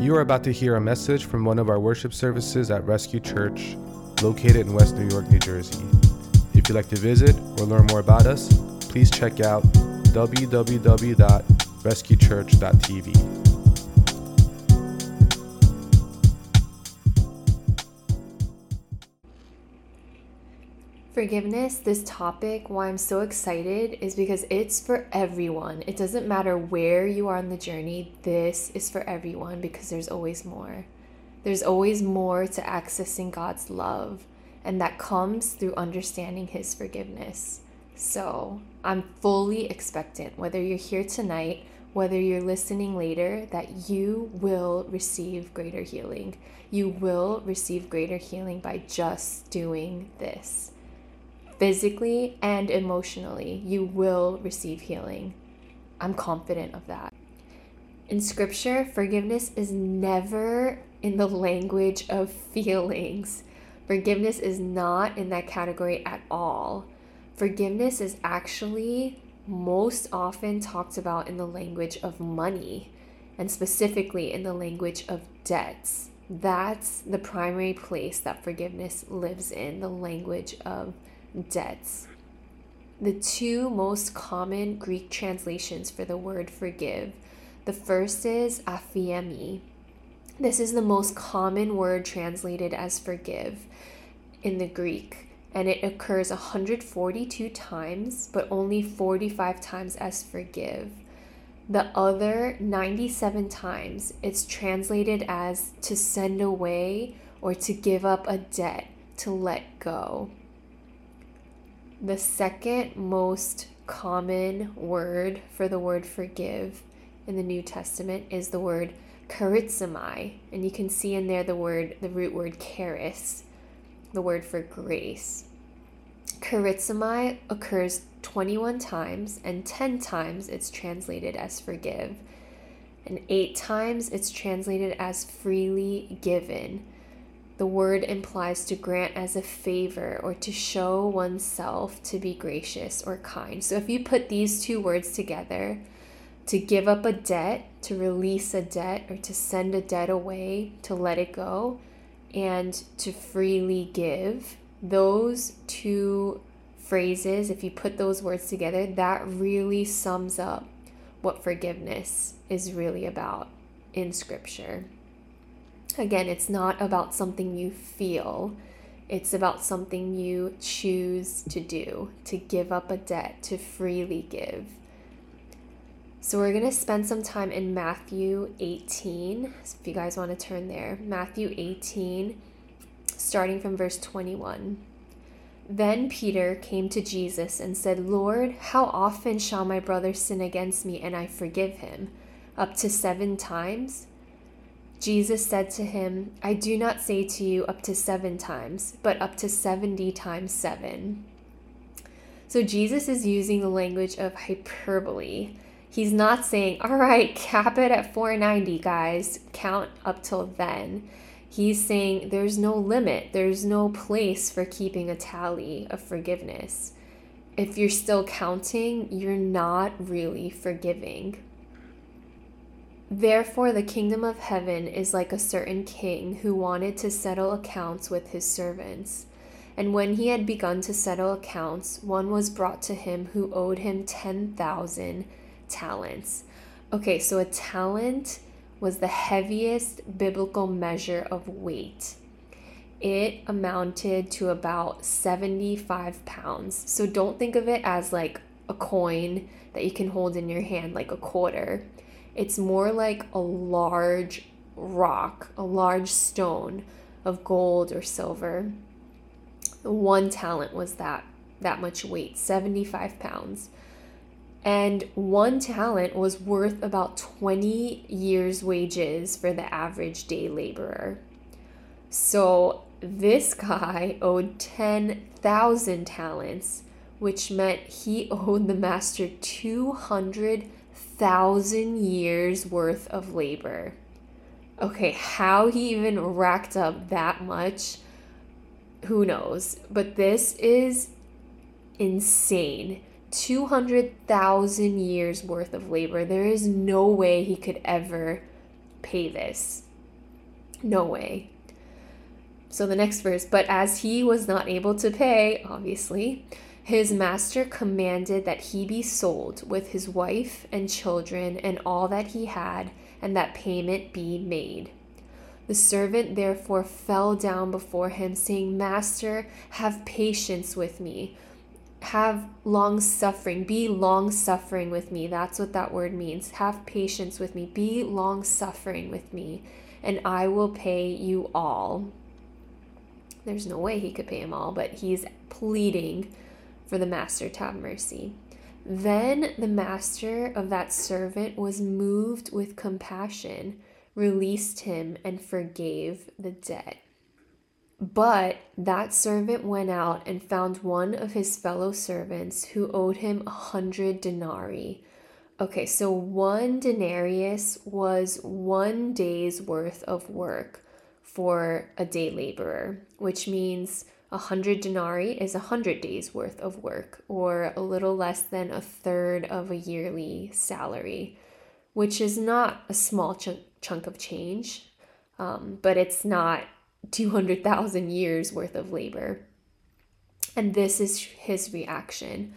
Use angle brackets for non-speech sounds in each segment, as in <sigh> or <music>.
You are about to hear a message from one of our worship services at Rescue Church, located in West New York, New Jersey. If you'd like to visit or learn more about us, please check out www.rescuechurch.tv. Forgiveness, this topic, why I'm so excited is because it's for everyone. It doesn't matter where you are on the journey, this is for everyone because there's always more. There's always more to accessing God's love, and that comes through understanding His forgiveness. So I'm fully expectant, whether you're here tonight, whether you're listening later, that you will receive greater healing. You will receive greater healing by just doing this physically and emotionally, you will receive healing. I'm confident of that. In scripture, forgiveness is never in the language of feelings. Forgiveness is not in that category at all. Forgiveness is actually most often talked about in the language of money and specifically in the language of debts. That's the primary place that forgiveness lives in, the language of debts. The two most common Greek translations for the word forgive. The first is aphiemi. This is the most common word translated as forgive in the Greek, and it occurs 142 times, but only 45 times as forgive. The other 97 times, it's translated as to send away or to give up a debt, to let go. The second most common word for the word forgive in the New Testament is the word charizomai. And you can see in there the word, the root word charis, the word for grace. Charizomai occurs 21 times, and 10 times it's translated as forgive. And 8 times it's translated as freely given. The word implies to grant as a favor or to show oneself to be gracious or kind. So if you put these two words together, to give up a debt, to release a debt, or to send a debt away, to let it go, and to freely give, those two phrases, if you put those words together, that really sums up what forgiveness is really about in Scripture. Again, it's not about something you feel, it's about something you choose to do, to give up a debt, to freely give. So, we're going to spend some time in Matthew 18. So if you guys want to turn there, Matthew 18, starting from verse 21. Then Peter came to Jesus and said, Lord, how often shall my brother sin against me and I forgive him? Up to seven times? Jesus said to him, I do not say to you up to seven times, but up to 70 times seven. So Jesus is using the language of hyperbole. He's not saying, all right, <laughs> cap it at 490, guys, count up till then. He's saying there's no limit, there's no place for keeping a tally of forgiveness. If you're still counting, you're not really forgiving. Therefore, the kingdom of heaven is like a certain king who wanted to settle accounts with his servants. And when he had begun to settle accounts, one was brought to him who owed him 10,000 talents. Okay, so a talent was the heaviest biblical measure of weight. It amounted to about 75 pounds. So don't think of it as like a coin that you can hold in your hand, like a quarter. It's more like a large rock, a large stone of gold or silver. One talent was that that much weight, 75 pounds. And one talent was worth about 20 years' wages for the average day laborer. So this guy <laughs> owed 10,000 talents, which meant he <laughs> owed the master 200 thousand years worth of labor. Okay, how he even racked up that much, who knows? But this is insane. 200,000 years worth of labor. There is no way he could ever pay this. No way. So the next verse, but as he was not able to pay, obviously, his master commanded that he be sold with his wife and children and all that he had, and that payment be made. The servant therefore fell down before him, saying, Master, have patience with me. Have long suffering. Be long suffering with me. That's what that word means. Have patience with me. Be long suffering with me, and I will pay you all. There's no way he could pay him all, but he's pleading for the master to have mercy. Then the master of that servant was moved with compassion, released him, and forgave the debt. But that servant went out and found one of his fellow servants who owed him a hundred denarii. Okay, so one denarius was one day's worth of work for a day laborer, which means a hundred denarii is a hundred days worth of work, or a little less than a third of a yearly salary, which is not a small chunk, chunk of change, um, but it's not <laughs> 200,000 years worth of labor. And this is his reaction.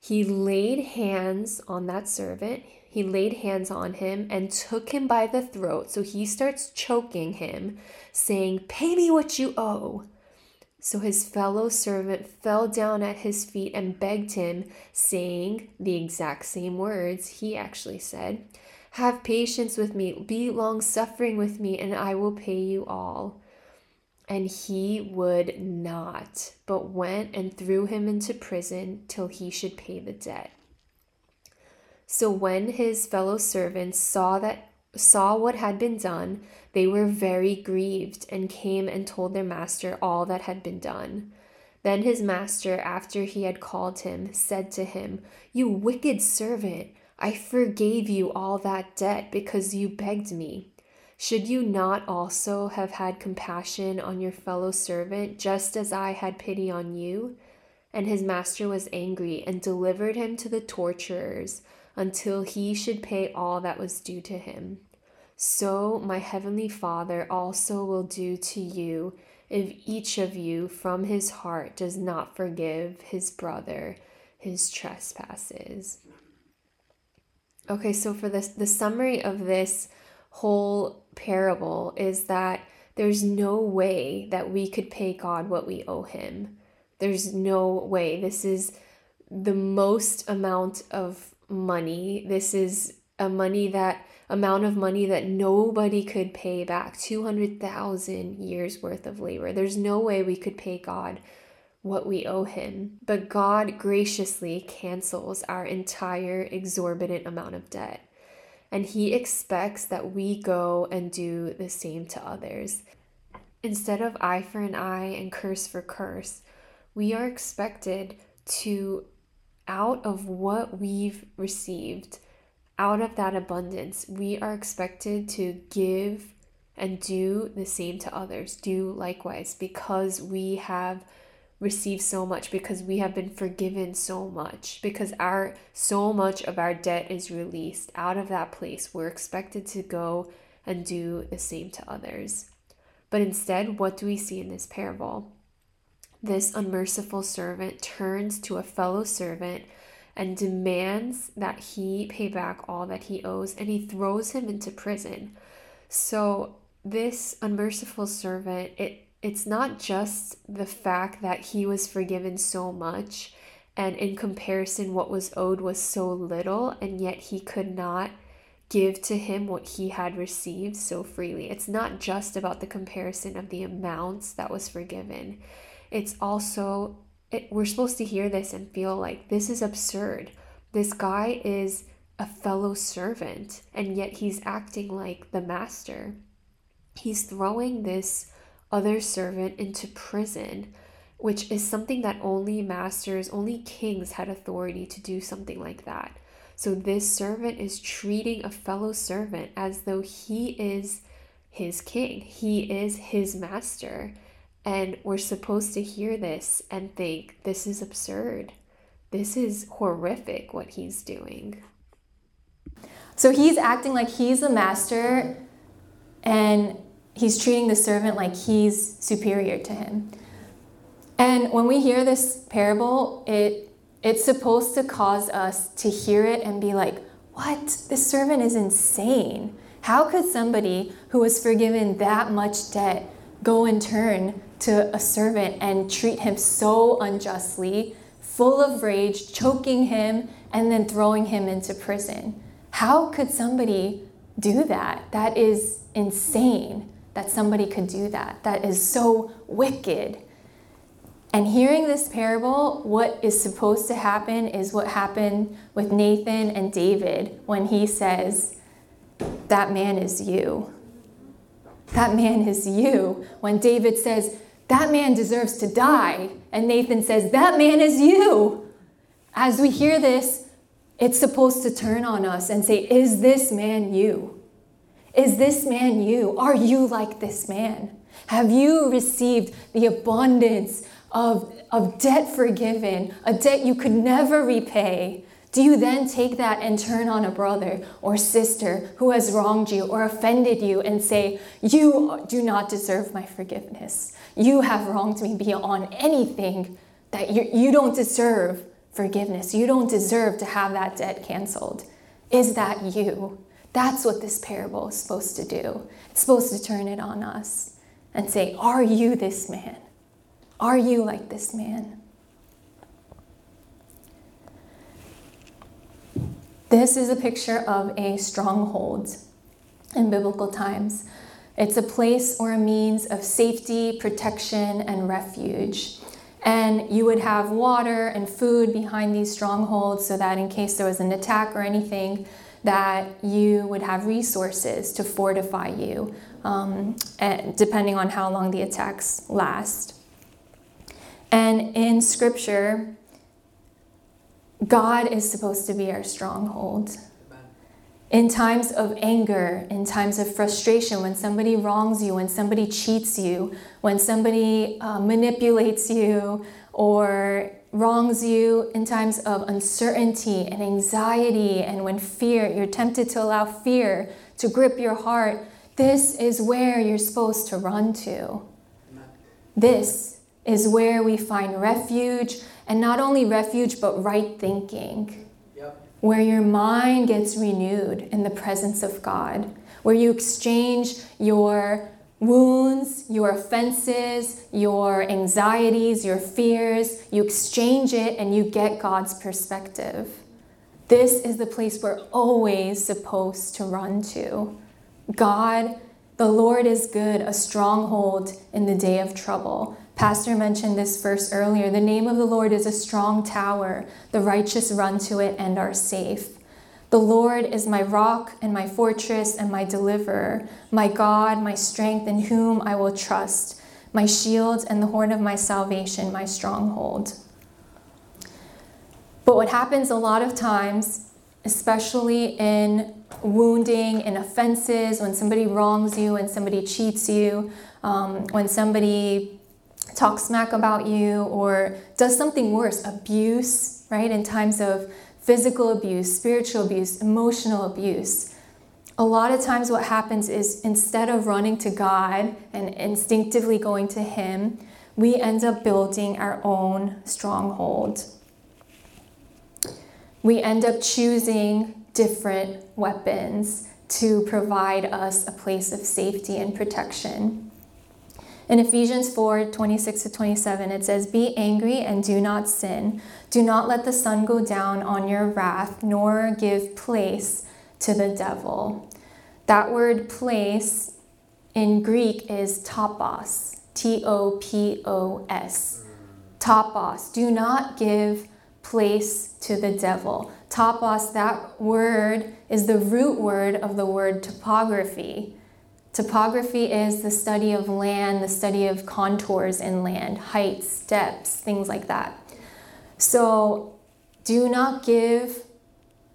He laid hands on that servant he laid hands on him and took him by the throat. So he starts choking him, saying, Pay me what you owe. So his fellow servant fell down at his feet and begged him, saying the exact same words he actually said Have patience with me, be long suffering with me, and I will pay you all. And he would not, but went and threw him into prison till he should pay the debt. So when his fellow servants saw that saw what had been done, they were very grieved and came and told their master all that had been done. Then his master, after he had called him, said to him, You wicked servant, I forgave you all that debt because you begged me. Should you not also have had compassion on your fellow servant, just as I had pity on you? And his master was angry and delivered him to the torturers until he should pay all that was due to him. So my heavenly Father also will do to you if each of you from his heart does not forgive his brother his trespasses. Okay, so for this the summary of this whole parable is that there's no way that we could pay God what we owe him. There's no way. This is the most amount of money. This is a money that amount of money that nobody could pay back 200,000 years worth of labor. There's no way we could pay God what we owe him. But God graciously cancels our entire exorbitant amount of debt. And he expects that we go and do the same to others. Instead of eye for an eye and curse for curse, we are expected to out of what we've received, out of that abundance, we are expected to give and do the same to others, do likewise, because we have received so much, because we have been forgiven so much, because our so much of our debt is released. Out of that place, we're expected to go and do the same to others. But instead, what do we see in this parable? This unmerciful servant turns to a fellow servant and demands that he pay back all that he owes, and he throws him into prison. So, this unmerciful servant, it it's not just the fact that he was forgiven so much and in comparison what was owed was so little and yet he could not give to him what he had received so freely. It's not just about the comparison of the amounts that was forgiven it's also it, we're supposed to hear this and feel like this is absurd. This guy is a fellow servant and yet he's acting like the master. He's throwing this other servant into prison, which is something that only masters, only kings had authority to do something like that. So this servant is treating a fellow servant as though he is his king, he is his master. And we're supposed to hear this and think, this is absurd. This is horrific what he's doing. So he's acting like he's the master, and he's treating the servant like he's superior to him. And when we hear this parable, it it's supposed to cause us to hear it and be like, "What? This servant is insane. How could somebody who was forgiven that much debt go and turn to a servant and treat him so unjustly, full of rage, choking him and then throwing him into prison?" How could somebody do that? That is insane that somebody could do that. That is so wicked. And hearing this parable, what is supposed to happen is what happened with Nathan and David when he says, That man is you. That man is you. When David says, That man deserves to die. And Nathan says, That man is you. As we hear this, it's supposed to turn on us and say, Is this man you? Is this man you? Are you like this man? Have you received the abundance of, of debt forgiven, a debt you could never repay? Do you then take that and turn on a brother or sister who has wronged you or offended you and say, You do not deserve my forgiveness? You have wronged me beyond anything that you, you don't deserve forgiveness. You don't deserve to have that debt canceled. Is that you? That's what this parable is supposed to do. It's supposed to turn it on us and say, Are you this man? Are you like this man? This is a picture of a stronghold in biblical times. It's a place or a means of safety, protection, and refuge. And you would have water and food behind these strongholds so that in case there was an attack or anything, that you would have resources to fortify you, um, depending on how long the attacks last. And in Scripture, God is supposed to be our stronghold. In times of anger, in times of frustration, when somebody wrongs you, when somebody cheats you, when somebody uh, manipulates you, or wrongs you in times of uncertainty and anxiety, and when fear, you're tempted to allow fear to grip your heart, this is where you're supposed to run to. This is where we find refuge, and not only refuge, but right thinking. Where your mind gets renewed in the presence of God, where you exchange your wounds, your offenses, your anxieties, your fears, you exchange it and you get God's perspective. This is the place we're always supposed to run to. God, the Lord is good, a stronghold in the day of trouble. Pastor mentioned this verse earlier. The name of the Lord is a strong tower. The righteous run to it and are safe. The Lord is my rock and my fortress and my deliverer, my God, my strength, in whom I will trust, my shield and the horn of my salvation, my stronghold. But what happens a lot of times, especially in wounding and offenses, when somebody wrongs you, when somebody cheats you, um, when somebody talks smack about you, or does something worse, abuse, right? In times of physical abuse, spiritual abuse, emotional abuse. A lot of times, what happens is instead of running to God and instinctively going to Him, we end up building our own stronghold. We end up choosing different weapons to provide us a place of safety and protection. In Ephesians 4 26 to 27, it says, Be angry and do not sin. Do not let the sun go down on your wrath, nor give place to the devil. That word place in Greek is topos, T O P O S. Topos. Do not give place to the devil. Topos, that word is the root word of the word topography. Topography is the study of land, the study of contours in land, heights, depths, things like that. So do not give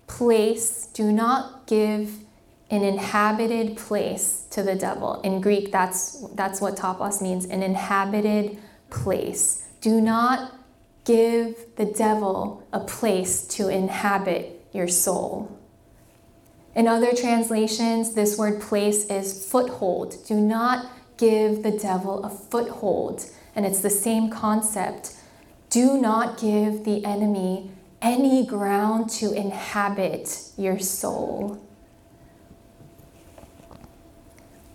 place, do not give an inhabited place to the devil. In Greek, that's, that's what topos means an inhabited place. Do not give the devil a place to inhabit your soul. In other translations, this word place is foothold. Do not give the devil a foothold. And it's the same concept. Do not give the enemy any ground to inhabit your soul.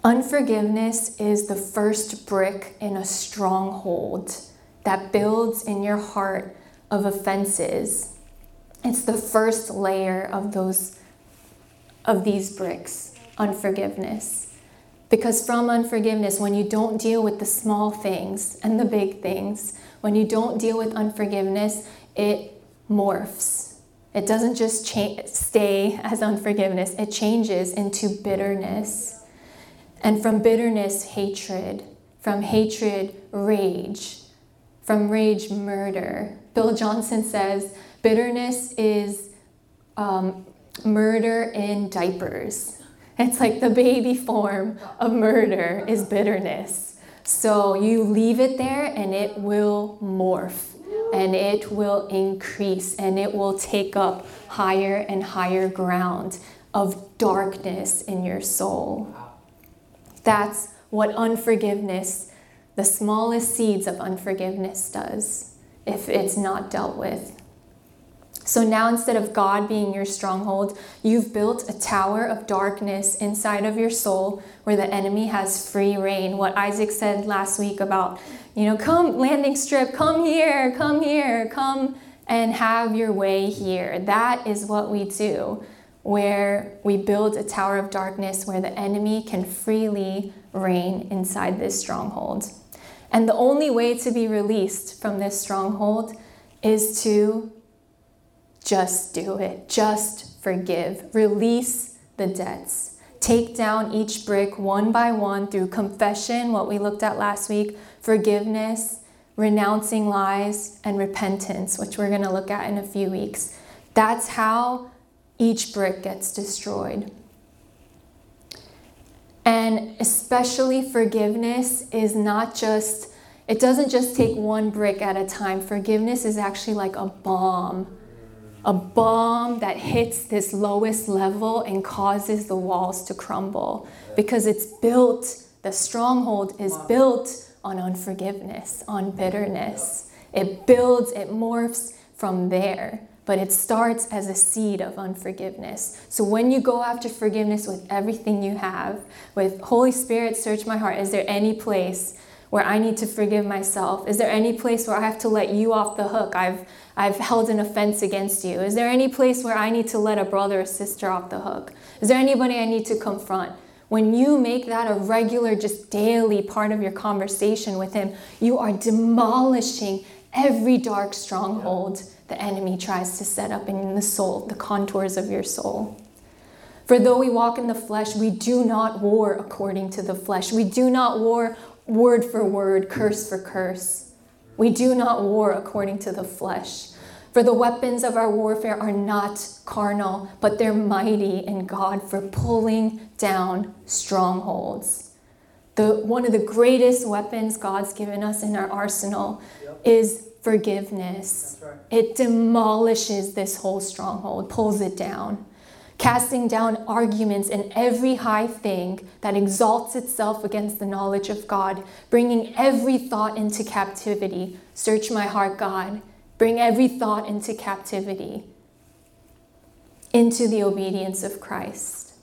Unforgiveness is the first brick in a stronghold that builds in your heart of offenses. It's the first layer of those of these bricks, unforgiveness. Because from unforgiveness, when you don't deal with the small things and the big things, when you don't deal with unforgiveness, it morphs. It doesn't just cha- stay as unforgiveness, it changes into bitterness. And from bitterness, hatred. From hatred, rage. From rage, murder. Bill Johnson says bitterness is um, murder in diapers. It's like the baby form of murder is bitterness. So you leave it there and it will morph and it will increase and it will take up higher and higher ground of darkness in your soul. That's what unforgiveness, the smallest seeds of unforgiveness, does if it's not dealt with. So now, instead of God being your stronghold, you've built a tower of darkness inside of your soul where the enemy has free reign. What Isaac said last week about, you know, come, landing strip, come here, come here, come and have your way here. That is what we do where we build a tower of darkness where the enemy can freely reign inside this stronghold. And the only way to be released from this stronghold is to just do it. Just forgive. Release the debts. Take down each brick one by one through confession, what we looked at last week, forgiveness, renouncing lies, and repentance, which we're going to look at in a few weeks. That's how each brick gets destroyed. And especially forgiveness is not just, it doesn't just take one brick at a time. Forgiveness is actually like a bomb, a bomb that hits this lowest level and causes the walls to crumble because it's built, the stronghold is built on unforgiveness, on bitterness. It builds, it morphs from there but it starts as a seed of unforgiveness. So when you go after forgiveness with everything you have, with Holy Spirit, search my heart, is there any place where I need to forgive myself? Is there any place where I have to let you off the hook? I've I've held an offense against you. Is there any place where I need to let a brother or sister off the hook? Is there anybody I need to confront? When you make that a regular, just daily part of your conversation with Him, you are demolishing every dark stronghold the enemy tries to set up in the soul, the contours of your soul. For though we walk in the flesh, we do not war according to the flesh. We do not war word for word, curse for curse. We do not war according to the flesh. For the weapons of our warfare are not carnal, but they're mighty in God for pulling down strongholds. The, one of the greatest weapons God's given us in our arsenal yep. is forgiveness. Right. It demolishes this whole stronghold, pulls it down, casting down arguments and every high thing that exalts itself against the knowledge of God, bringing every thought into captivity. Search my heart, God. Bring every thought into captivity, into the obedience of Christ.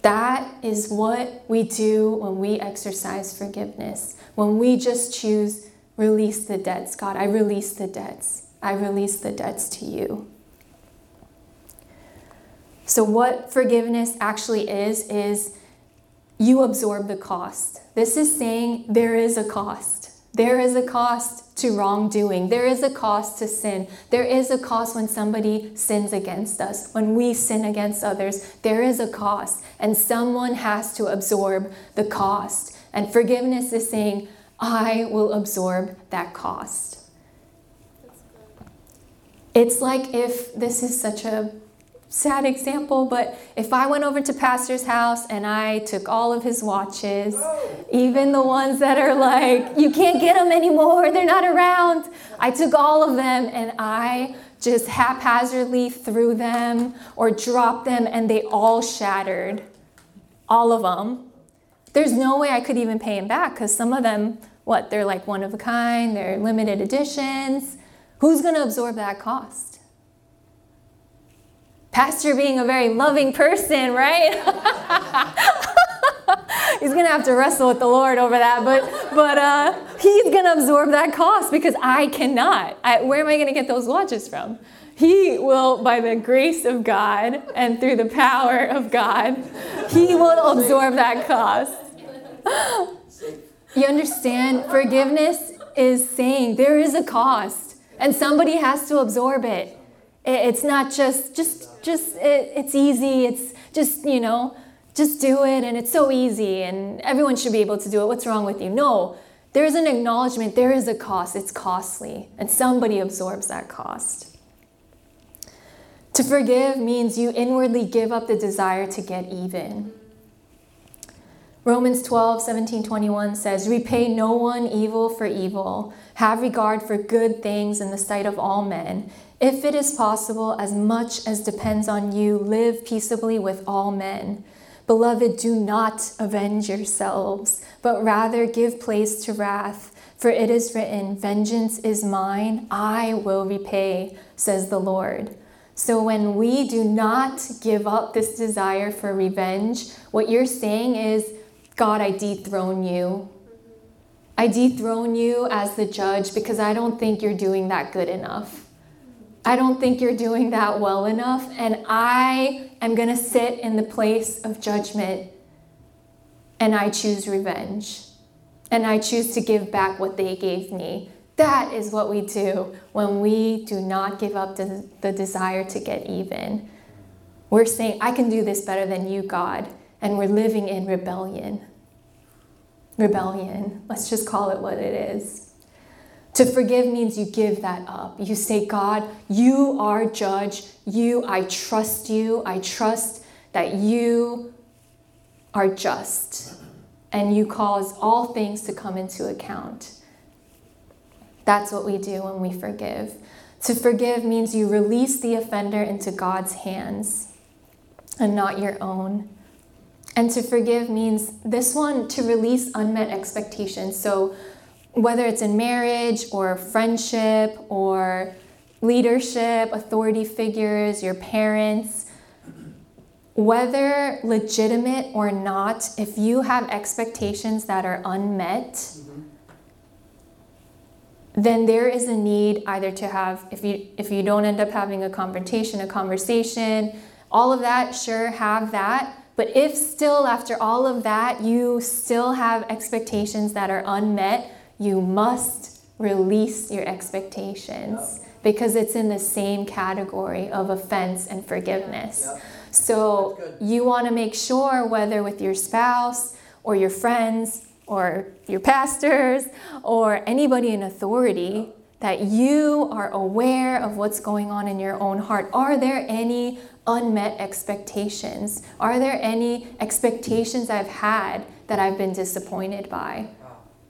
That is what we do when we exercise forgiveness, when we just choose Release the debts, God. I release the debts. I release the debts to you. So, what forgiveness actually is, is you absorb the cost. This is saying there is a cost. There is a cost to wrongdoing. There is a cost to sin. There is a cost when somebody sins against us. When we sin against others, there is a cost. And someone has to absorb the cost. And forgiveness is saying, I will absorb that cost. It's like if this is such a sad example, but if I went over to pastor's house and I took all of his watches, oh. even the ones that are like you can't get them anymore, they're not around. I took all of them and I just haphazardly threw them or dropped them and they all shattered. All of them. There's no way I could even pay him back because some of them, what, they're like one of a kind, they're limited editions. Who's going to absorb that cost? Pastor being a very loving person, right? <laughs> he's gonna have to wrestle with the Lord over that, but but uh, he's gonna absorb that cost because I cannot. I, where am I gonna get those watches from? He will, by the grace of God and through the power of God, he will absorb that cost. You understand? Forgiveness is saying there is a cost, and somebody has to absorb it. It's not just just just it, it's easy. It's just, you know, just do it and it's so easy and everyone should be able to do it. What's wrong with you? No. There's an acknowledgement, there is a cost. It's costly, and somebody absorbs that cost. To forgive means you inwardly give up the desire to get even. Romans 12, 17, 21 says, Repay no one evil for evil. Have regard for good things in the sight of all men. If it is possible, as much as depends on you, live peaceably with all men. Beloved, do not avenge yourselves, but rather give place to wrath. For it is written, Vengeance is mine, I will repay, says the Lord. So when we do not give up this desire for revenge, what you're saying is, God, I dethrone you. I dethrone you as the judge because I don't think you're doing that good enough. I don't think you're doing that well enough, and I am going to sit in the place of judgment and I choose revenge. And I choose to give back what they gave me. That is what we do when we do not give up the, the desire to get even. We're saying, I can do this better than you, God. And we're living in rebellion. Rebellion. Let's just call it what it is. To forgive means you give that up. You say, God, you are judge. You, I trust you. I trust that you are just and you cause all things to come into account. That's what we do when we forgive. To forgive means you release the offender into God's hands and not your own. And to forgive means this one to release unmet expectations. So, whether it's in marriage or friendship or leadership, authority figures, your parents, whether legitimate or not, if you have expectations that are unmet, then there is a need either to have if you if you don't end up having a confrontation, a conversation, all of that, sure have that. But if still after all of that you still have expectations that are unmet, you must release your expectations because it's in the same category of offense and forgiveness. So you want to make sure whether with your spouse or your friends or your pastors or anybody in authority that you are aware of what's going on in your own heart. Are there any unmet expectations? Are there any expectations I've had that I've been disappointed by?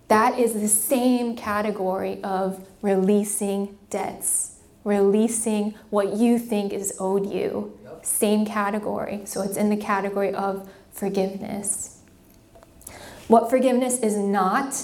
That is the same category of releasing debts, releasing what you think is owed you. Yep. Same category. So it's in the category of forgiveness. What forgiveness is not,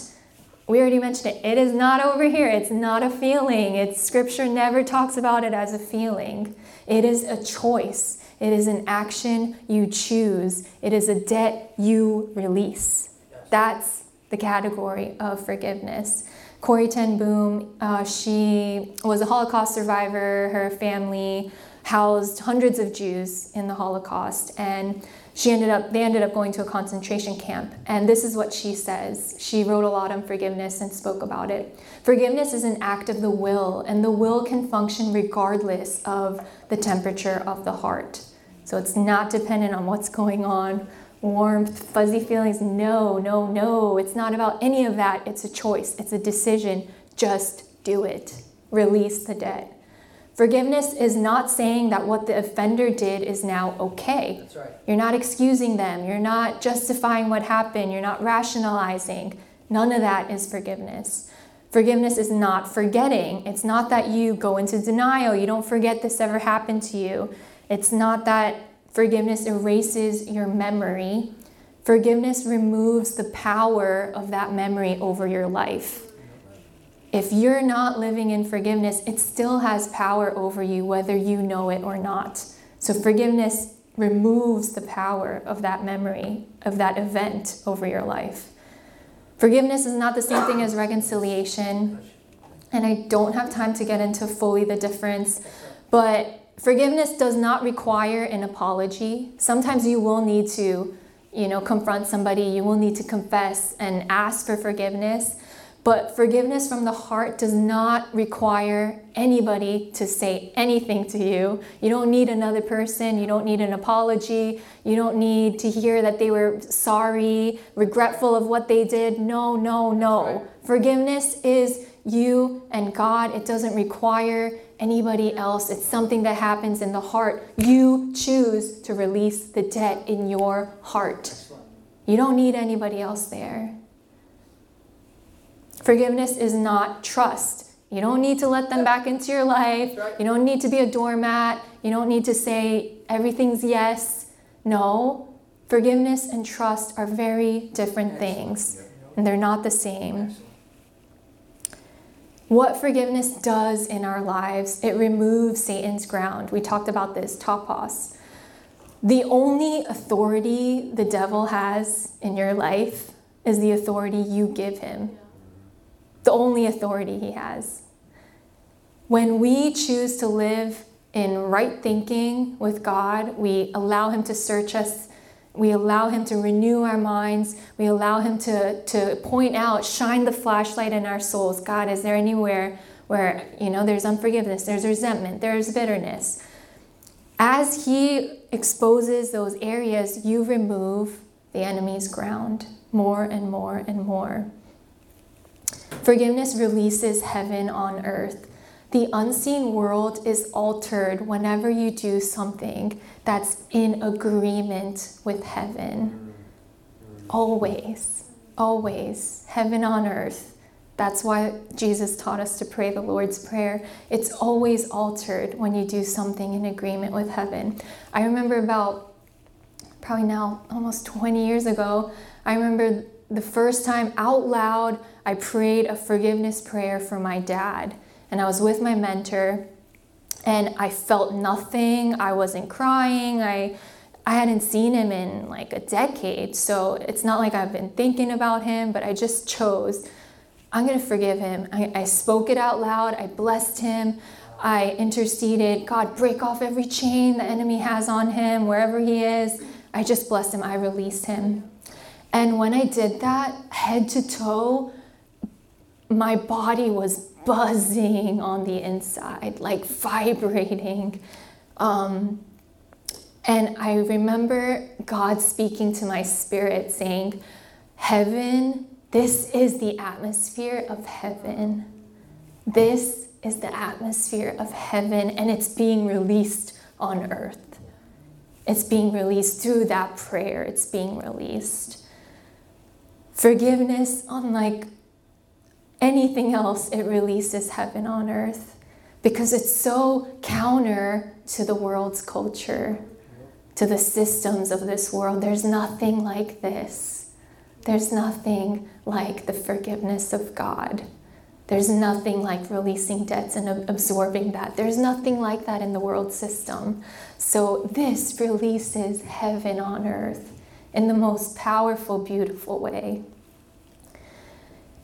we already mentioned it. It is not over here. It's not a feeling. It's scripture never talks about it as a feeling. It is a choice. It is an action you choose. It is a debt you release. That's the category of forgiveness. Corrie ten Boom, uh, she was a Holocaust survivor. Her family housed hundreds of Jews in the Holocaust, and she ended up they ended up going to a concentration camp. And this is what she says. She wrote a lot on forgiveness and spoke about it. Forgiveness is an act of the will, and the will can function regardless of the temperature of the heart. So it's not dependent on what's going on warmth, fuzzy feelings. No, no, no. It's not about any of that. It's a choice, it's a decision. Just do it. Release the debt. Forgiveness is not saying that what the offender did is now okay. That's right. You're not excusing them. You're not justifying what happened. You're not rationalizing. None of that is forgiveness. Forgiveness is not forgetting. It's not that you go into denial, you don't forget this ever happened to you. It's not that forgiveness erases your memory. Forgiveness removes the power of that memory over your life. If you're not living in forgiveness, it still has power over you, whether you know it or not. So, forgiveness removes the power of that memory, of that event over your life. Forgiveness is not the same thing as reconciliation, and I don't have time to get into fully the difference, but forgiveness does not require an apology. Sometimes you will need to, you know, confront somebody, you will need to confess and ask for forgiveness. But forgiveness from the heart does not require anybody to say anything to you. You don't need another person. You don't need an apology. You don't need to hear that they were sorry, regretful of what they did. No, no, no. Forgiveness is you and God. It doesn't require anybody else. It's something that happens in the heart. You choose to release the debt in your heart. You don't need anybody else there. Forgiveness is not trust. You don't need to let them back into your life. You don't need to be a doormat. You don't need to say everything's yes. No, forgiveness and trust are very different things, and they're not the same. What forgiveness does in our lives, it removes Satan's ground. We talked about this, topos. The only authority the devil has in your life is the authority you give him the only authority he has. When we choose to live in right thinking with God, we allow Him to search us. We allow Him to renew our minds. We allow Him to, to point out, shine the flashlight in our souls. God, is there anywhere where, you know, there's unforgiveness, there's resentment, there's bitterness? As He exposes those areas, you remove the enemy's ground more and more and more. Forgiveness releases heaven on earth. The unseen world is altered whenever you do something that's in agreement with heaven. Always, always, heaven on earth. That's why Jesus taught us to pray the Lord's Prayer. It's always altered when you do something in agreement with heaven. I remember about probably now almost 20 years ago, I remember the first time out loud I prayed a forgiveness prayer for my dad. And I was with my mentor and I felt nothing. I wasn't crying. I I hadn't seen him in like a decade. So it's not like I've been thinking about him, but I just chose I'm going to forgive him. I, I spoke it out loud. I blessed him. I interceded. God, break off every chain the enemy has on him, wherever he is. I just blessed him. I released him. And when I did that, head to toe, my body was buzzing on the inside, like vibrating. Um, and I remember God speaking to my spirit saying, Heaven, this is the atmosphere of heaven. This is the atmosphere of heaven, and it's being released on earth. It's being released through that prayer, it's being released. Forgiveness, unlike anything else, it releases heaven on earth because it's so counter to the world's culture, to the systems of this world. There's nothing like this. There's nothing like the forgiveness of God. There's nothing like releasing debts and absorbing that. There's nothing like that in the world system. So, this releases heaven on earth in the most powerful, beautiful way.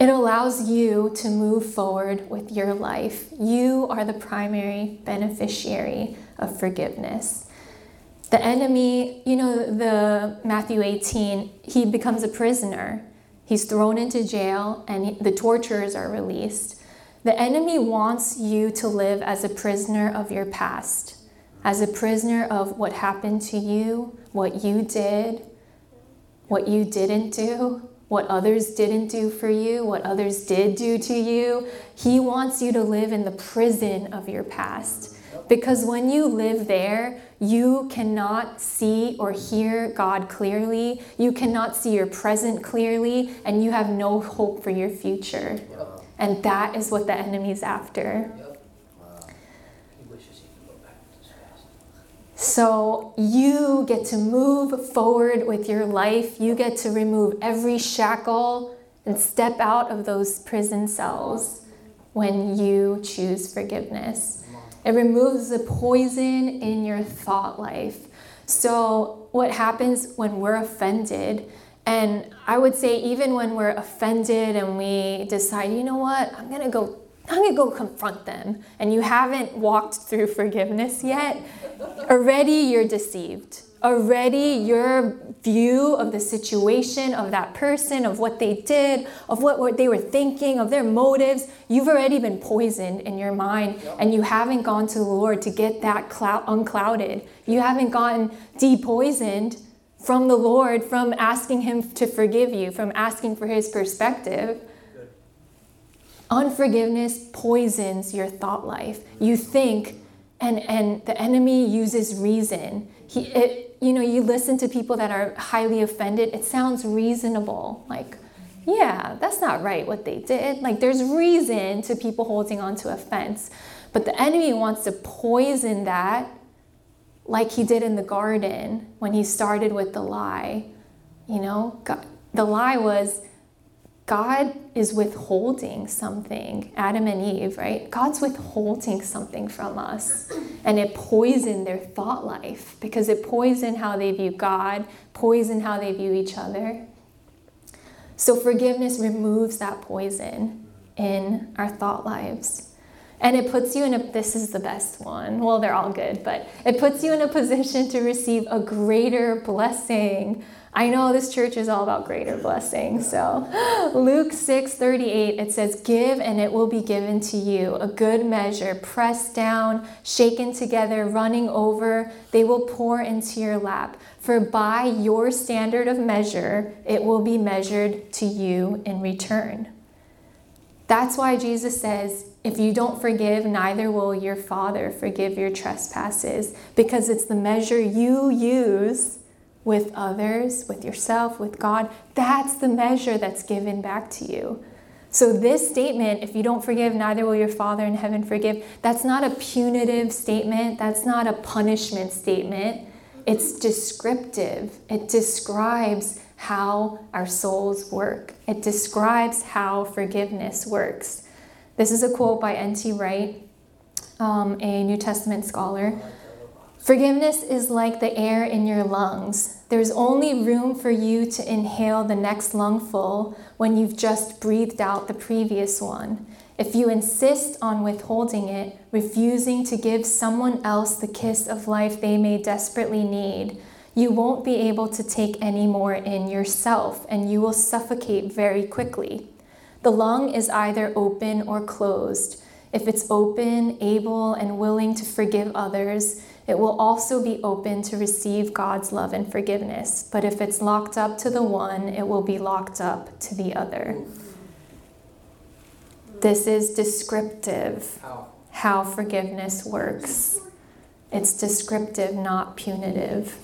It allows you to move forward with your life. You are the primary beneficiary of forgiveness. The enemy, you know, the Matthew 18, he becomes a prisoner. He's thrown into jail and the torturers are released. The enemy wants you to live as a prisoner of your past, as a prisoner of what happened to you, what you did, what you didn't do, what others didn't do for you, what others did do to you. He wants you to live in the prison of your past. Because when you live there, you cannot see or hear God clearly. You cannot see your present clearly, and you have no hope for your future. And that is what the enemy's after. So you get to move forward with your life. You get to remove every shackle and step out of those prison cells when you choose forgiveness. It removes the poison in your thought life. So, what happens when we're offended? And I would say, even when we're offended and we decide, you know what, I'm gonna go I'm gonna go confront them, and you haven't walked through forgiveness yet, already you're deceived. Already your view of the situation, of that person, of what they did, of what, what they were thinking, of their motives, you've already been poisoned in your mind, and you haven't gone to the Lord to get that cloud unclouded. You haven't gotten depoisoned from the Lord, from asking Him to forgive you, from asking for His perspective. Unforgiveness poisons your thought life. You think, and, and the enemy uses reason. He, it, you know, you listen to people that are highly offended, it sounds reasonable. Like, yeah, that's not right what they did. Like, there's reason to people holding on to offense. But the enemy wants to poison that, like he did in the garden when he started with the lie. You know, God, the lie was, God is withholding something, Adam and Eve, right? God's withholding something from us. And it poisoned their thought life because it poisoned how they view God, poisoned how they view each other. So forgiveness removes that poison in our thought lives. And it puts you in a, this is the best one. Well, they're all good, but it puts you in a position to receive a greater blessing I know this church is all about greater blessing. So, <gasps> Luke 6 38, it says, Give and it will be given to you. A good measure, pressed down, shaken together, running over, they will pour into your lap. For by your standard of measure, it will be measured to you in return. That's why Jesus says, if you don't forgive, neither will your Father forgive your trespasses, because it's the measure you use with others, with yourself, with God, that's the measure that's given back to you. So, this statement, if you don't forgive, neither will your Father in heaven forgive, that's not a punitive statement. That's not a punishment statement. It's descriptive. It describes how our souls work, it describes how forgiveness works. This is a quote by N.T. Wright, um, a New Testament scholar. Forgiveness is like the air in your lungs. There's only room for you to inhale the next lungful when you've just breathed out the previous one. If you insist on withholding it, refusing to give someone else the kiss of life they may desperately need, you won't be able to take any more in yourself and you will suffocate very quickly. The lung is either open or closed. If it's open, able, and willing to forgive others, it will also be open to receive God's love and forgiveness. But if it's locked up to the one, it will be locked up to the other. This is descriptive how forgiveness works. It's descriptive, not punitive.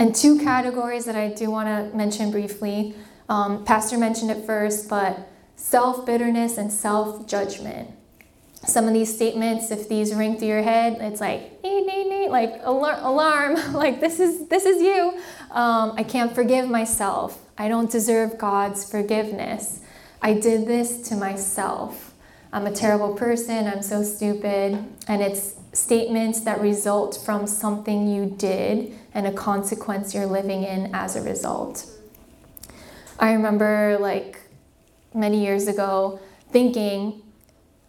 And two categories that I do want to mention briefly. Um, Pastor mentioned it first, but self bitterness and self judgment some of these statements, if these ring through your head, it's like, nee, nee, nee, like alarm, alarm, <laughs> like this is this is you. Um, I can't forgive myself. I don't deserve God's forgiveness. I did this to myself. I'm a terrible person. I'm so stupid. And it's statements that result from something you did and a consequence you're living in as a result. I remember like many years ago thinking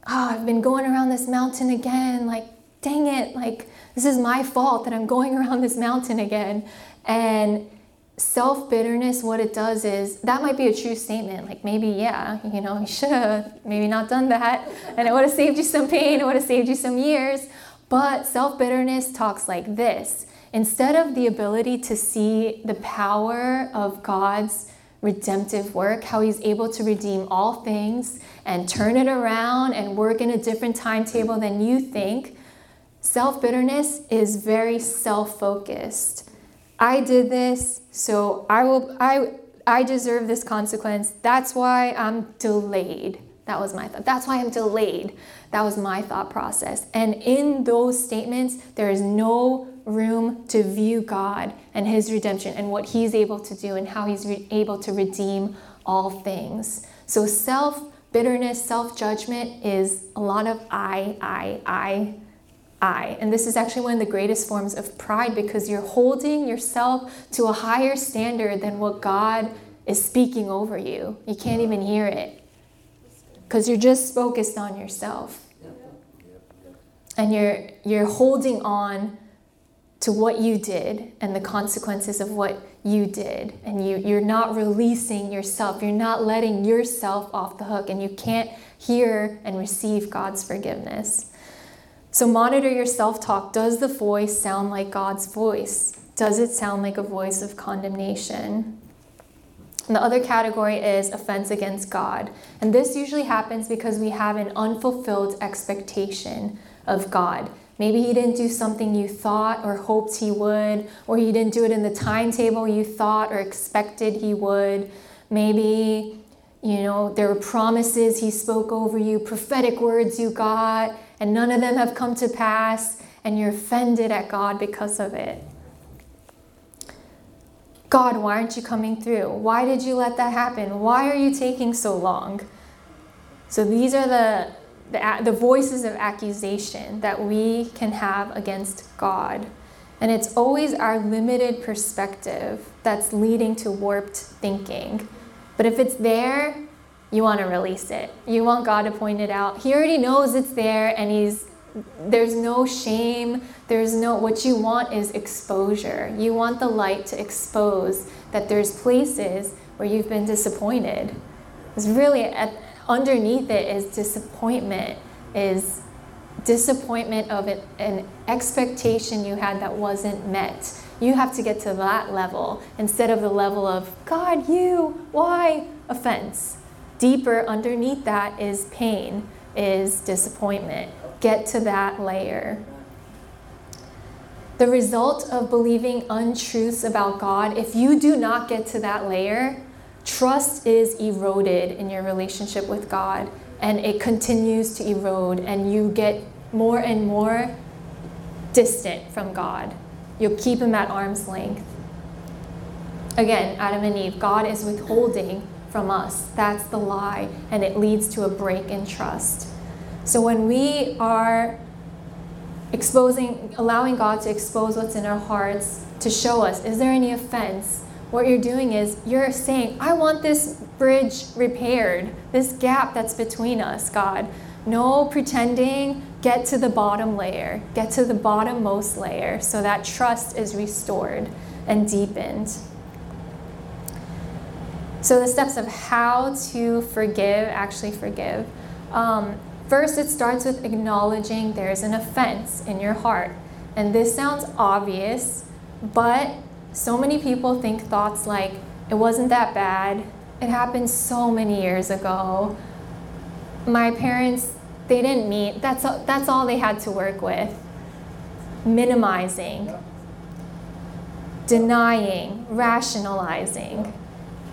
oh, I've been going around this mountain again. Like, dang it, like, this is my fault that I'm <laughs> going around this mountain again. And self bitterness, what it does is that might be a true statement. Like, maybe, yeah, you know, <laughs> you should have maybe not done that. And it would have saved you some pain, it would have saved you some years. But self bitterness talks like this instead of the ability to see the power of God's redemptive work, how he's able to redeem all things and turn it around and work in a different timetable than you think. Self bitterness is very self focused. I did this, so I will I I deserve this consequence. That's why I'm delayed. That was my thought. That's why I'm delayed. That was my thought process. And in those statements, there is no room to view God and His redemption and what He's able to do and how He's re- able to redeem all things. So, self bitterness, self judgment is a lot of I, I, I, I. And this is actually one of the greatest forms of pride because you're holding yourself to a higher standard than what God is speaking over you. You can't even hear it because you're just focused on yourself. And you're, you're holding on to what you did and the consequences of what you did. And you, you're not releasing yourself. You're not letting yourself off the hook. And you can't hear and receive God's forgiveness. So monitor your self talk. Does the voice sound like God's voice? Does it sound like a voice of condemnation? And the other category is offense against God. And this usually happens because we have an unfulfilled expectation of God. Maybe he didn't do something you thought or hoped he would, or he didn't do it in the timetable you thought or expected he would. Maybe, you know, there were promises he spoke over you, prophetic words you got, and none of them have come to pass, and you're offended at God because of it. God, why aren't you coming through? Why did you let that happen? Why are you taking so long? So these are the, the, the voices of accusation that we can have against God. And it's always our limited perspective that's leading to warped thinking. But if it's there, you want to release it. You want God to point it out. He already knows it's there and he's there's no shame. There's no, what you want is exposure. You want the light to expose that there's places where you've been disappointed. It's really, at, underneath it is disappointment, is disappointment of an, expectation you had that wasn't met. You have to get to that level instead of the level of, God, you, why? Offense. Deeper underneath that is pain, is disappointment get to that layer. The result of believing untruths about God, if you do not get to that layer, trust is eroded in your relationship with God and it continues to erode and you get more and more distant from God. You'll keep him at arm's length. Again, Adam and Eve, God is withholding from us. That's the lie, and it leads to a break in trust. So when we are exposing, allowing God to expose what's in our hearts, to show us, is there any offense? What you're doing is you're saying, I want this bridge repaired, this gap that's between us, God. No pretending, get to the bottom layer, get to the bottommost layer so that trust is restored and deepened. So, the steps of how to forgive, actually forgive. Um, First, it starts with acknowledging there's an offense in your heart. And this sounds obvious, but so many people think thoughts like, it wasn't that bad, it happened so many years ago. My parents, they didn't meet, that's, that's all they had to work with. Minimizing, denying, rationalizing.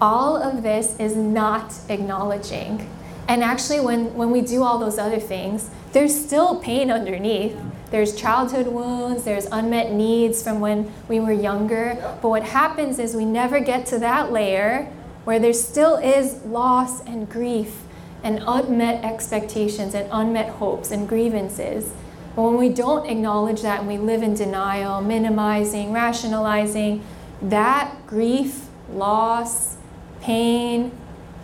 All of this is not acknowledging and actually, when, when we do all those other things, there's still pain underneath. There's childhood wounds, there's unmet needs from when we were younger. But what happens is we never get to that layer where there still is loss and grief and unmet expectations and unmet hopes and grievances. But when we don't acknowledge that and we live in denial, minimizing, rationalizing, that grief, loss, pain,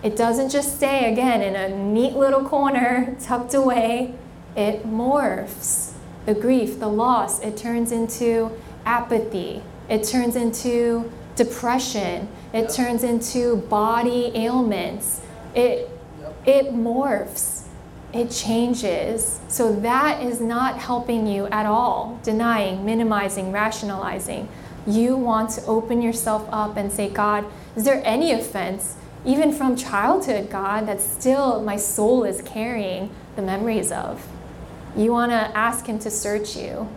it doesn't just stay again in a neat little corner <laughs> tucked away, it morphs. The grief, the loss, it turns into apathy, it turns into depression, it turns into body ailments. It, it morphs, it changes. So that is not helping you at all, denying, minimizing, rationalizing. You want to open yourself up and say, God, is there any offense? even from childhood, God, that still my soul is carrying the memories of. You want to ask Him to search you,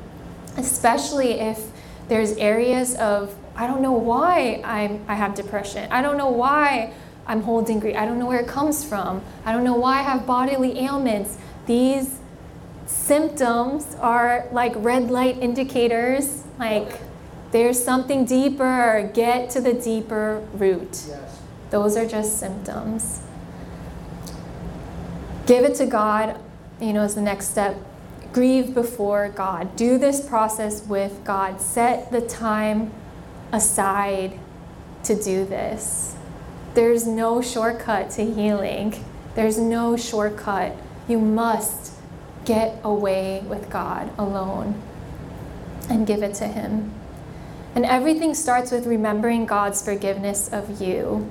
especially if There's areas of, I don't know why I'm, I have depression. I don't know why I'm holding grief. I don't know where it comes from. I don't know why I have bodily ailments. These symptoms are like red light indicators, like there's something deeper. Get to the deeper root. Those are just symptoms. Give it to God, you know, as the next step. Grieve before God. Do this process with God. Set the time aside to do this. There's no shortcut to healing. There's no shortcut. You must get away with God alone and give it to Him. And everything starts with remembering God's forgiveness of you.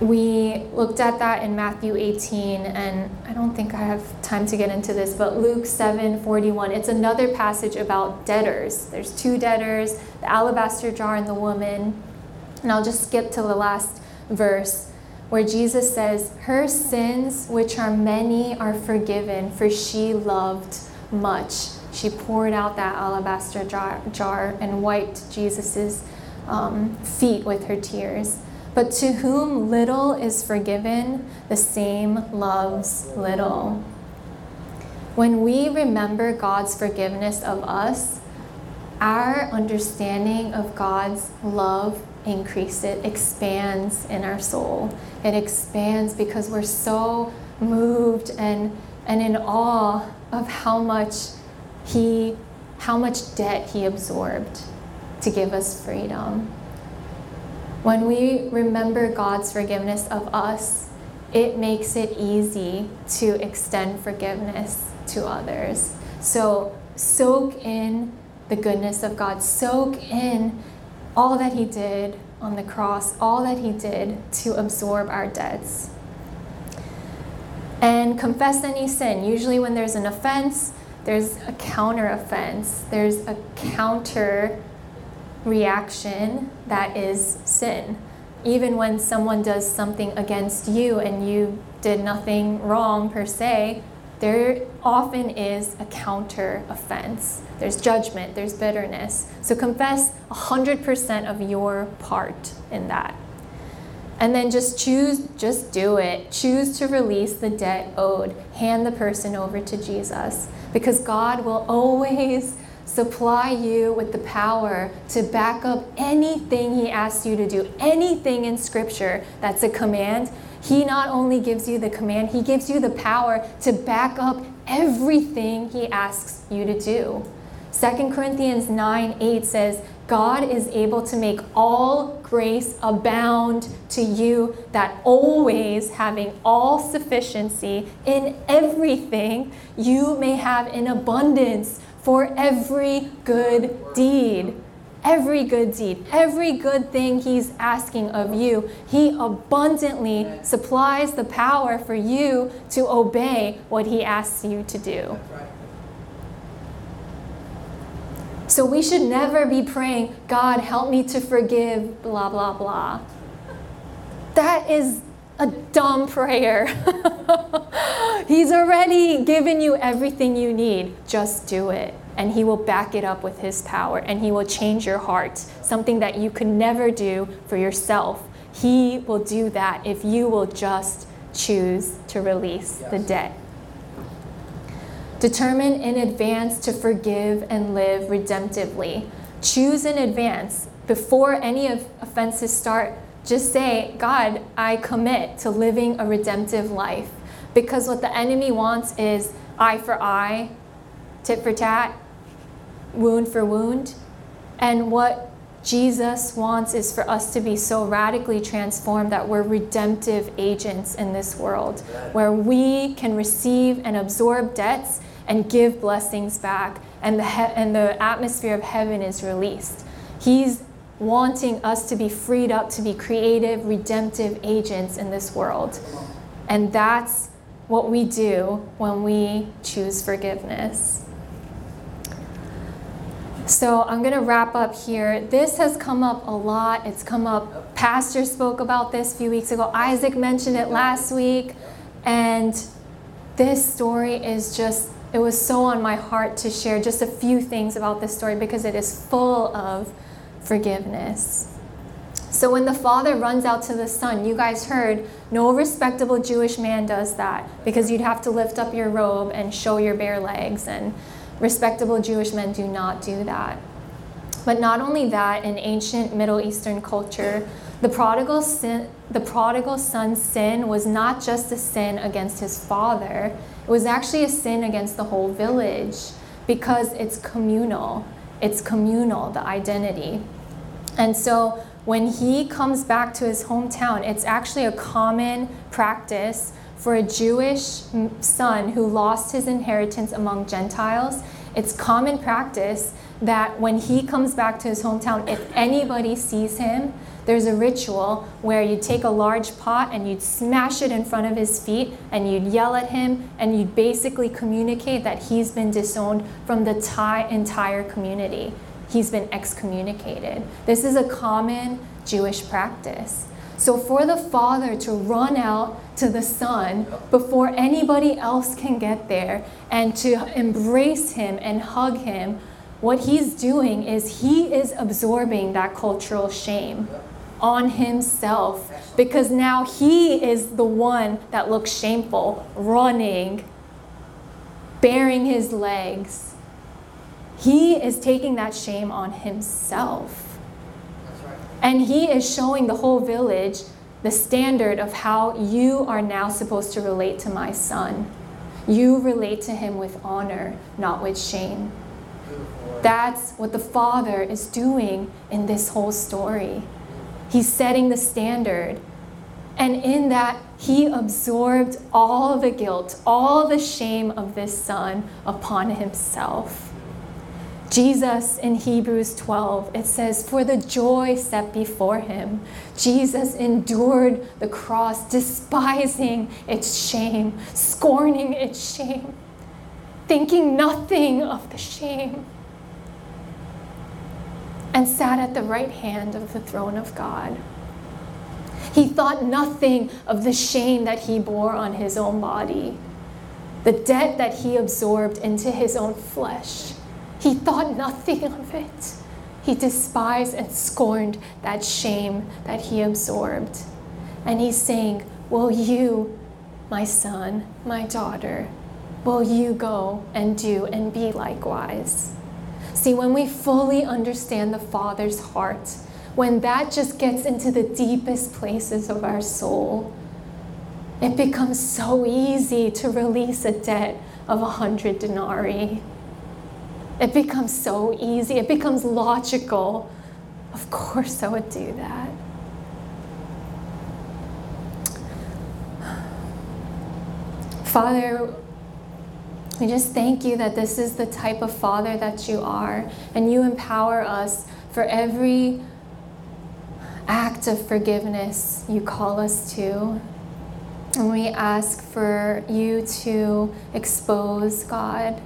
We looked at that in Matthew 18, and I don't think I have time to get into this, but Luke 7 41. It's another passage about debtors. There's two debtors, the alabaster jar and the woman. And I'll just skip to the last verse where Jesus says, Her sins, which are many, are forgiven, for she loved much. She poured out that alabaster jar, jar and wiped Jesus' um, feet with her tears. But to whom little is forgiven, the same loves little. When we remember God's forgiveness of us, our understanding of God's love increases, it expands in our soul. It expands because we're so moved and, and in awe of how much he how much debt he absorbed to give us freedom. When we remember God's forgiveness of us, it makes it easy to extend forgiveness to others. So soak in the goodness of God, soak in all that He did on the cross, all that He did to absorb our debts. And confess any sin. Usually, when there's an offense, there's a counter offense, there's a counter reaction that is sin. Even when someone does something against you and you did nothing wrong per se, there often is a counter offense. There's judgment, there's bitterness. So confess 100% of your part in that. And then just choose, just do it. Choose to release the debt owed. Hand the person over to Jesus because God will always supply you with the power to back up anything He asks you to do, anything in Scripture that's a command. He not only gives you the command, He gives you the power to back up everything He asks you to do. 2 Corinthians 9 8 says, God is able to make all grace abound to you, that always having all sufficiency in everything, you may have an abundance for every good deed. Every good deed, every good thing He's asking of you, He abundantly supplies the power for you to obey what He asks you to do. So we should never be praying, God, help me to forgive, blah, blah, blah. That is a dumb prayer. <laughs> He's already given you everything you need. Just do it. And He will back it up with His power and He will change your heart, something that you could never do for yourself. He will do that if you will just choose to release yes. the debt. Determine in advance to forgive and live redemptively. Choose in advance before any of offenses start. Just say, God, I commit to living a redemptive life. Because what the enemy wants is eye for eye, tit for tat, wound for wound. And what Jesus wants is for us to be so radically transformed that we're redemptive agents in this world, where we can receive and absorb debts and give blessings back, and the, he- and the atmosphere of heaven is released. He's wanting us to be freed up to be creative, redemptive agents in this world. And that's what we do when we choose forgiveness. So I'm going to wrap up here. This has come up a lot. It's come up, Pastor spoke about this a few weeks ago. Isaac mentioned it last week. And this story is just it was so on my heart to share just a few things about this story because it is full of forgiveness. So when the father runs out to the son, you guys heard no respectable Jewish man does that because you'd have to lift up your robe and show your bare legs, and respectable Jewish men do not do that. But not only that, in ancient Middle Eastern culture, the prodigal, sin, the prodigal son's sin was not just a sin against his father, it was actually a sin against the whole village because it's communal. It's communal, the identity. And so when he comes back to his hometown, it's actually a common practice for a Jewish son who lost his inheritance among Gentiles. It's common practice that when he comes back to his hometown, if anybody sees him, there's a ritual where you take a large pot and you'd smash it in front of his feet and you'd yell at him and you'd basically communicate that he's been disowned from the entire community he's been excommunicated. This is a common Jewish practice. So, for the father to run out to the son before anybody else can get there and to embrace him and hug him, what he's doing is he is absorbing that cultural shame on himself because now he is the one that looks shameful, running, baring his legs he is taking that shame on himself. And he is showing the whole village the standard of how you are now supposed to relate to my son. You relate to him with honor, not with shame. That's what the father is doing in this whole story. He's setting the standard. And in that, he absorbed all the guilt, all the shame of this son upon himself. Jesus in Hebrews 12, it says, For the joy set before him, Jesus endured the cross, despising its shame, scorning its shame, thinking nothing of the shame, and sat at the right hand of the throne of God. He thought nothing of the shame that he bore on his own body, the debt that he absorbed into his own flesh he thought nothing of it. He despised and scorned that shame that he absorbed. And he's saying, Will you, my son, my daughter, will you go and do and be likewise? See, when we fully understand the Father's heart, when that just gets into the deepest places of our soul, it becomes so easy to release a debt of a hundred denarii it becomes so easy, it becomes logical. Of course, I would do that. Father, we just thank you that this is the type of Father that you are, and you empower us for every act of forgiveness you call us to. And we ask for you to expose, God,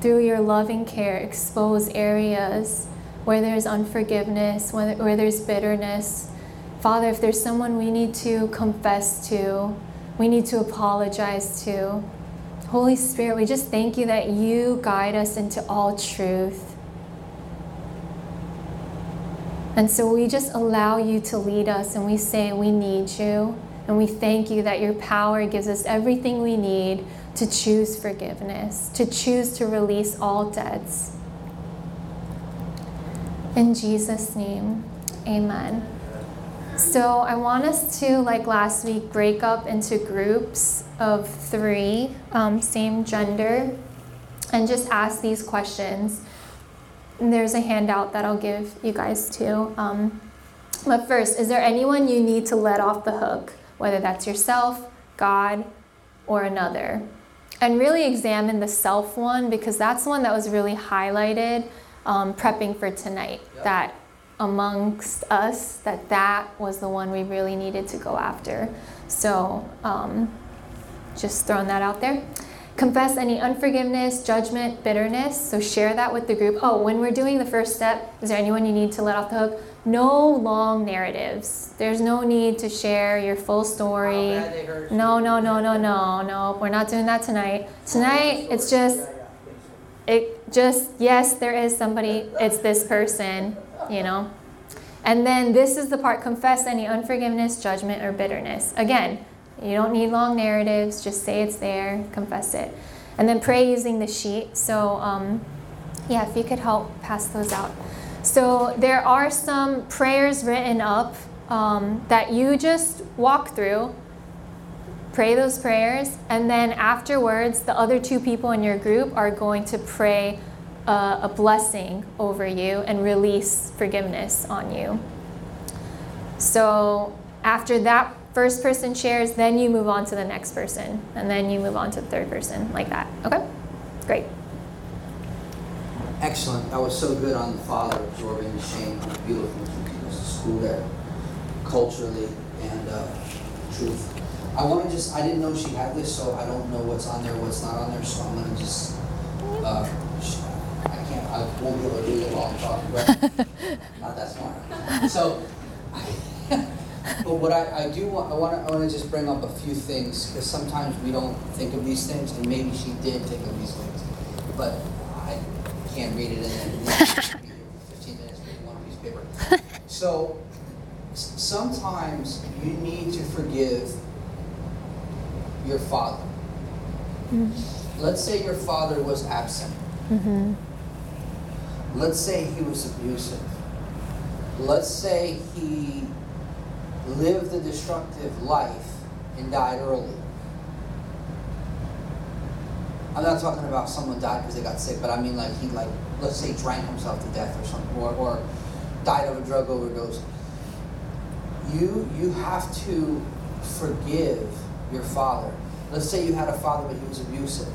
through your loving care, expose areas where there's unforgiveness, where, where there's bitterness. Father, if there's someone we need to confess to, we need to apologize to. Holy Spirit, we just thank you that you guide us into all truth. And so we just allow you to lead us and we say, We need you. And we thank you that your power gives us everything we need to choose forgiveness, to choose to release all debts. In Jesus' name, amen. So I want us to, like last week, break up into groups of three, um, same gender, and just ask these questions. And there's a handout that I'll give you guys too. Um, but first, is there anyone you need to let off the hook, whether that's yourself, God, or another? And really examine the self one because that's the one that was really highlighted um, prepping for tonight. Yep. that amongst us that that was the one we really needed to go after. So um, just throwing that out there. Confess any unforgiveness judgment bitterness. So share that with the group. Oh when we're doing the first step is there anyone you need to let off the hook no long narratives. There's no need to share your full story. No, no, no, no, no, no. We're not doing that tonight. Tonight, it's just it just, yes, there is somebody, it's this person, you know. And then this is the part confess any unforgiveness, judgment, or bitterness. Again, you don't need long narratives, just say it's there, confess it. And then pray using the sheet. So, um, yeah, if you could help pass those out. So, there are some prayers written up um, that you just walk through pray those prayers, and then afterwards, the other two people in your group are going to pray uh, a blessing over you and release forgiveness on you. So after that first person shares, then you move on to the next person, and then you move on to the third person, like that. Okay? Great. Excellent. That was so good on the father absorbing the shame. Beautiful. It was a school there, culturally and uh, truth. I want to just, I didn't know she had this, so I don't know what's on there, what's not on there, so I'm going to just, uh, I can't, I won't be able to read it while I'm talking, but <laughs> not that smart. So, <laughs> but what I, I do want, I want to, I want to just bring up a few things, because sometimes we don't think of these things, and maybe she did think of these things, but can't read it in. <laughs> 15 minutes reading one piece of paper. <laughs> So, sometimes you need to forgive your father. Mm-hmm. Let's say your father was absent. Mm-hmm. Let's say he was abusive. Let's say he lived a destructive life and died early. I'm not talking about someone died because they got sick, but I mean like he like let's say drank himself to death or something, or, or died of a drug overdose. You you have to forgive your father. Let's say you had a father, but he was abusive.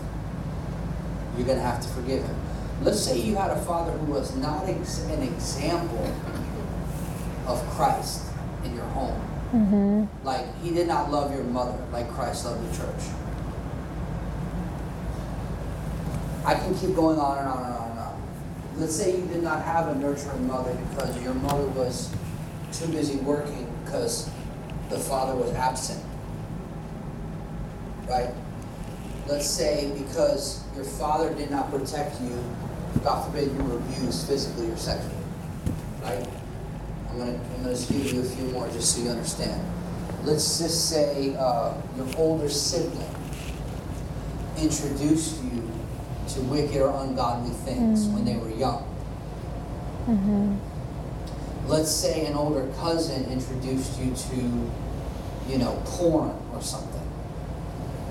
You're going to have to forgive him. Let's say you had a father who was not ex- an example of Christ in your home. Mm-hmm. Like, he did not love your mother like Christ loved the church. I can keep going on and on and on and on. Let's say you did not have a nurturing mother because your mother was too busy working because the father was absent right? Let's say because your father did not protect you, God forbid you were abused physically or sexually, right? I'm gonna, I'm gonna give you a few more just so you understand. Let's just say uh, your older sibling introduced to wicked or ungodly things mm-hmm. when they were young. Mm-hmm. Let's say an older cousin introduced you to, you know, porn or something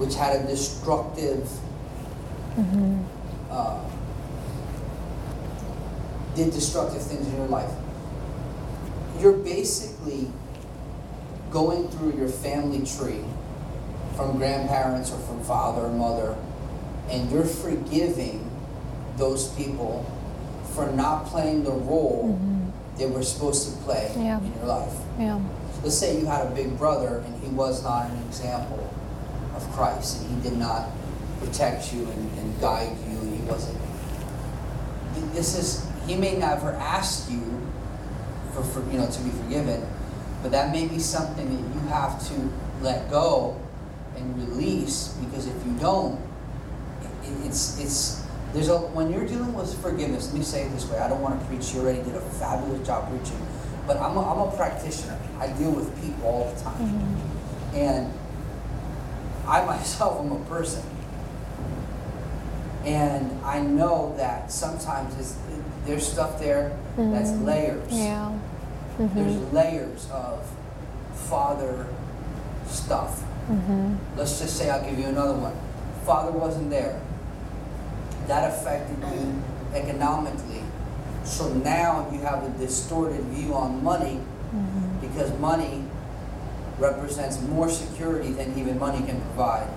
which had a destructive, mm-hmm. uh, did destructive things in your life. You're basically going through your family tree from grandparents or from father or mother, and you're forgiving those people for not playing the role mm-hmm. they were supposed to play yeah. in your life. Yeah. Let's say you had a big brother and he was not an example of Christ, and He did not protect you and, and guide you, and He wasn't. This is He may never ask you for, for you know to be forgiven, but that may be something that you have to let go and release because if you don't, it's it's there's a when you're dealing with forgiveness. Let me say it this way: I don't want to preach. You already did a fabulous job preaching, but I'm a, I'm a practitioner. I deal with people all the time, mm-hmm. and I myself am a person. And I know that sometimes there's stuff there mm-hmm. that's layers. Yeah. Mm-hmm. There's layers of father stuff. Mm-hmm. Let's just say I'll give you another one. Father wasn't there. That affected you economically. So now you have a distorted view on money mm-hmm. because money represents more security than even money can provide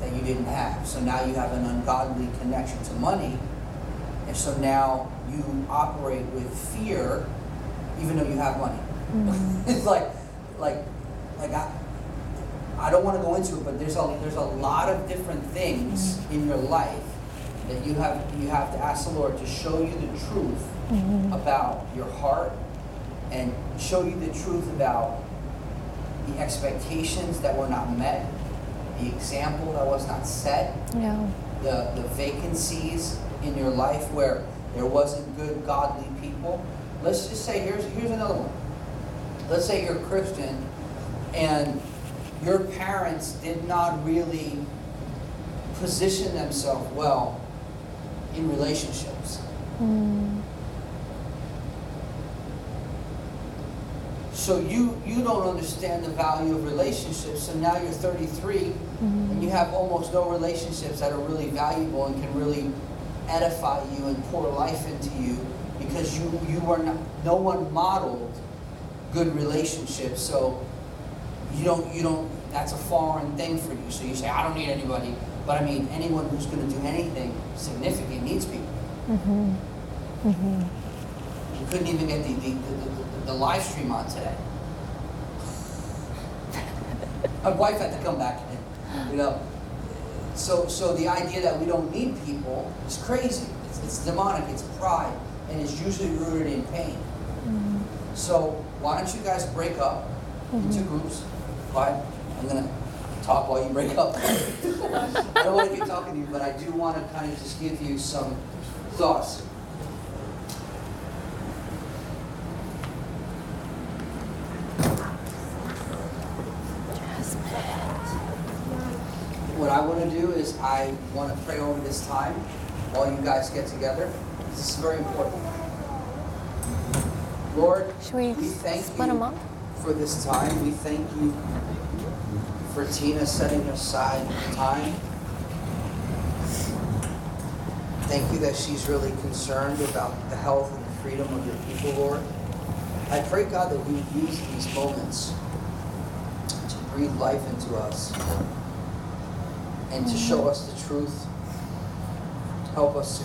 that you didn't have. So now you have an ungodly connection to money. And so now you operate with fear even though you have money. Mm-hmm. <laughs> it's like like like I I don't want to go into it, but there's a there's a lot of different things mm-hmm. in your life that you have you have to ask the Lord to show you the truth mm-hmm. about your heart and show you the truth about the expectations that were not met, the example that was not set, yeah. the, the vacancies in your life where there wasn't good, godly people. Let's just say, here's, here's another one. Let's say you're a Christian and your parents did not really position themselves well in relationships. So you you don't understand the value of relationships. So now you're 33 and you have almost no relationships that are really valuable and can really edify you and pour life into you because you you were not no one modeled good relationships. So you don't you don't that's a foreign thing for you. So you say I don't need anybody, but I mean anyone who's going to do anything significant needs people. Mm-hmm. Mm-hmm. You couldn't even get the, the, the, the, live stream on today. <laughs> My wife had to come back in, you know. So, so the idea that we don't need people is crazy. It's, it's demonic. It's pride, and it's usually rooted in pain. Mm-hmm. So why don't you guys break up into groups? But I'm gonna talk while you break up. <laughs> I don't want to keep talking to you, but I do want to kind of just give you some thoughts. What I want to do is I want to pray over this time while you guys get together. This is very important. Lord, Should we we thank split you for this time. We thank you for Tina setting aside time. Thank you that she's really concerned about the health and the freedom of your people, Lord. I pray, God, that we would use these moments to breathe life into us and to show us the truth. Help us to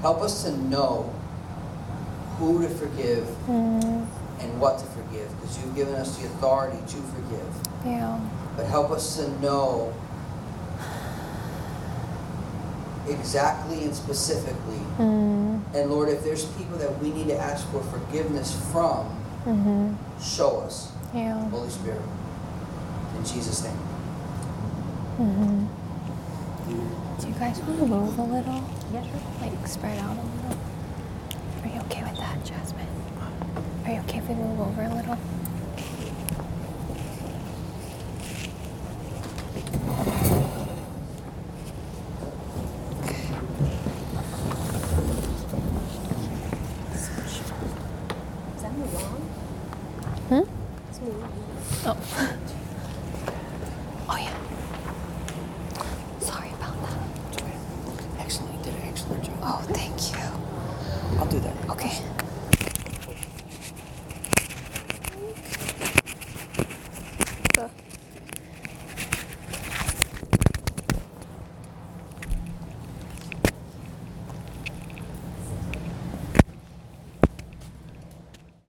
help us to know who to forgive mm. and what to forgive, because you've given us the authority to forgive. Yeah. But help us to know exactly and specifically. Mm-hmm. And Lord, if there's people that we need to ask for forgiveness from, mm-hmm. show us, Yeah. Holy Spirit. In Jesus' name. Mm-hmm. Do you guys want to move a little? Yeah, sure. Like spread out a little. Are you okay with that, Jasmine? Are you okay if we move over a little?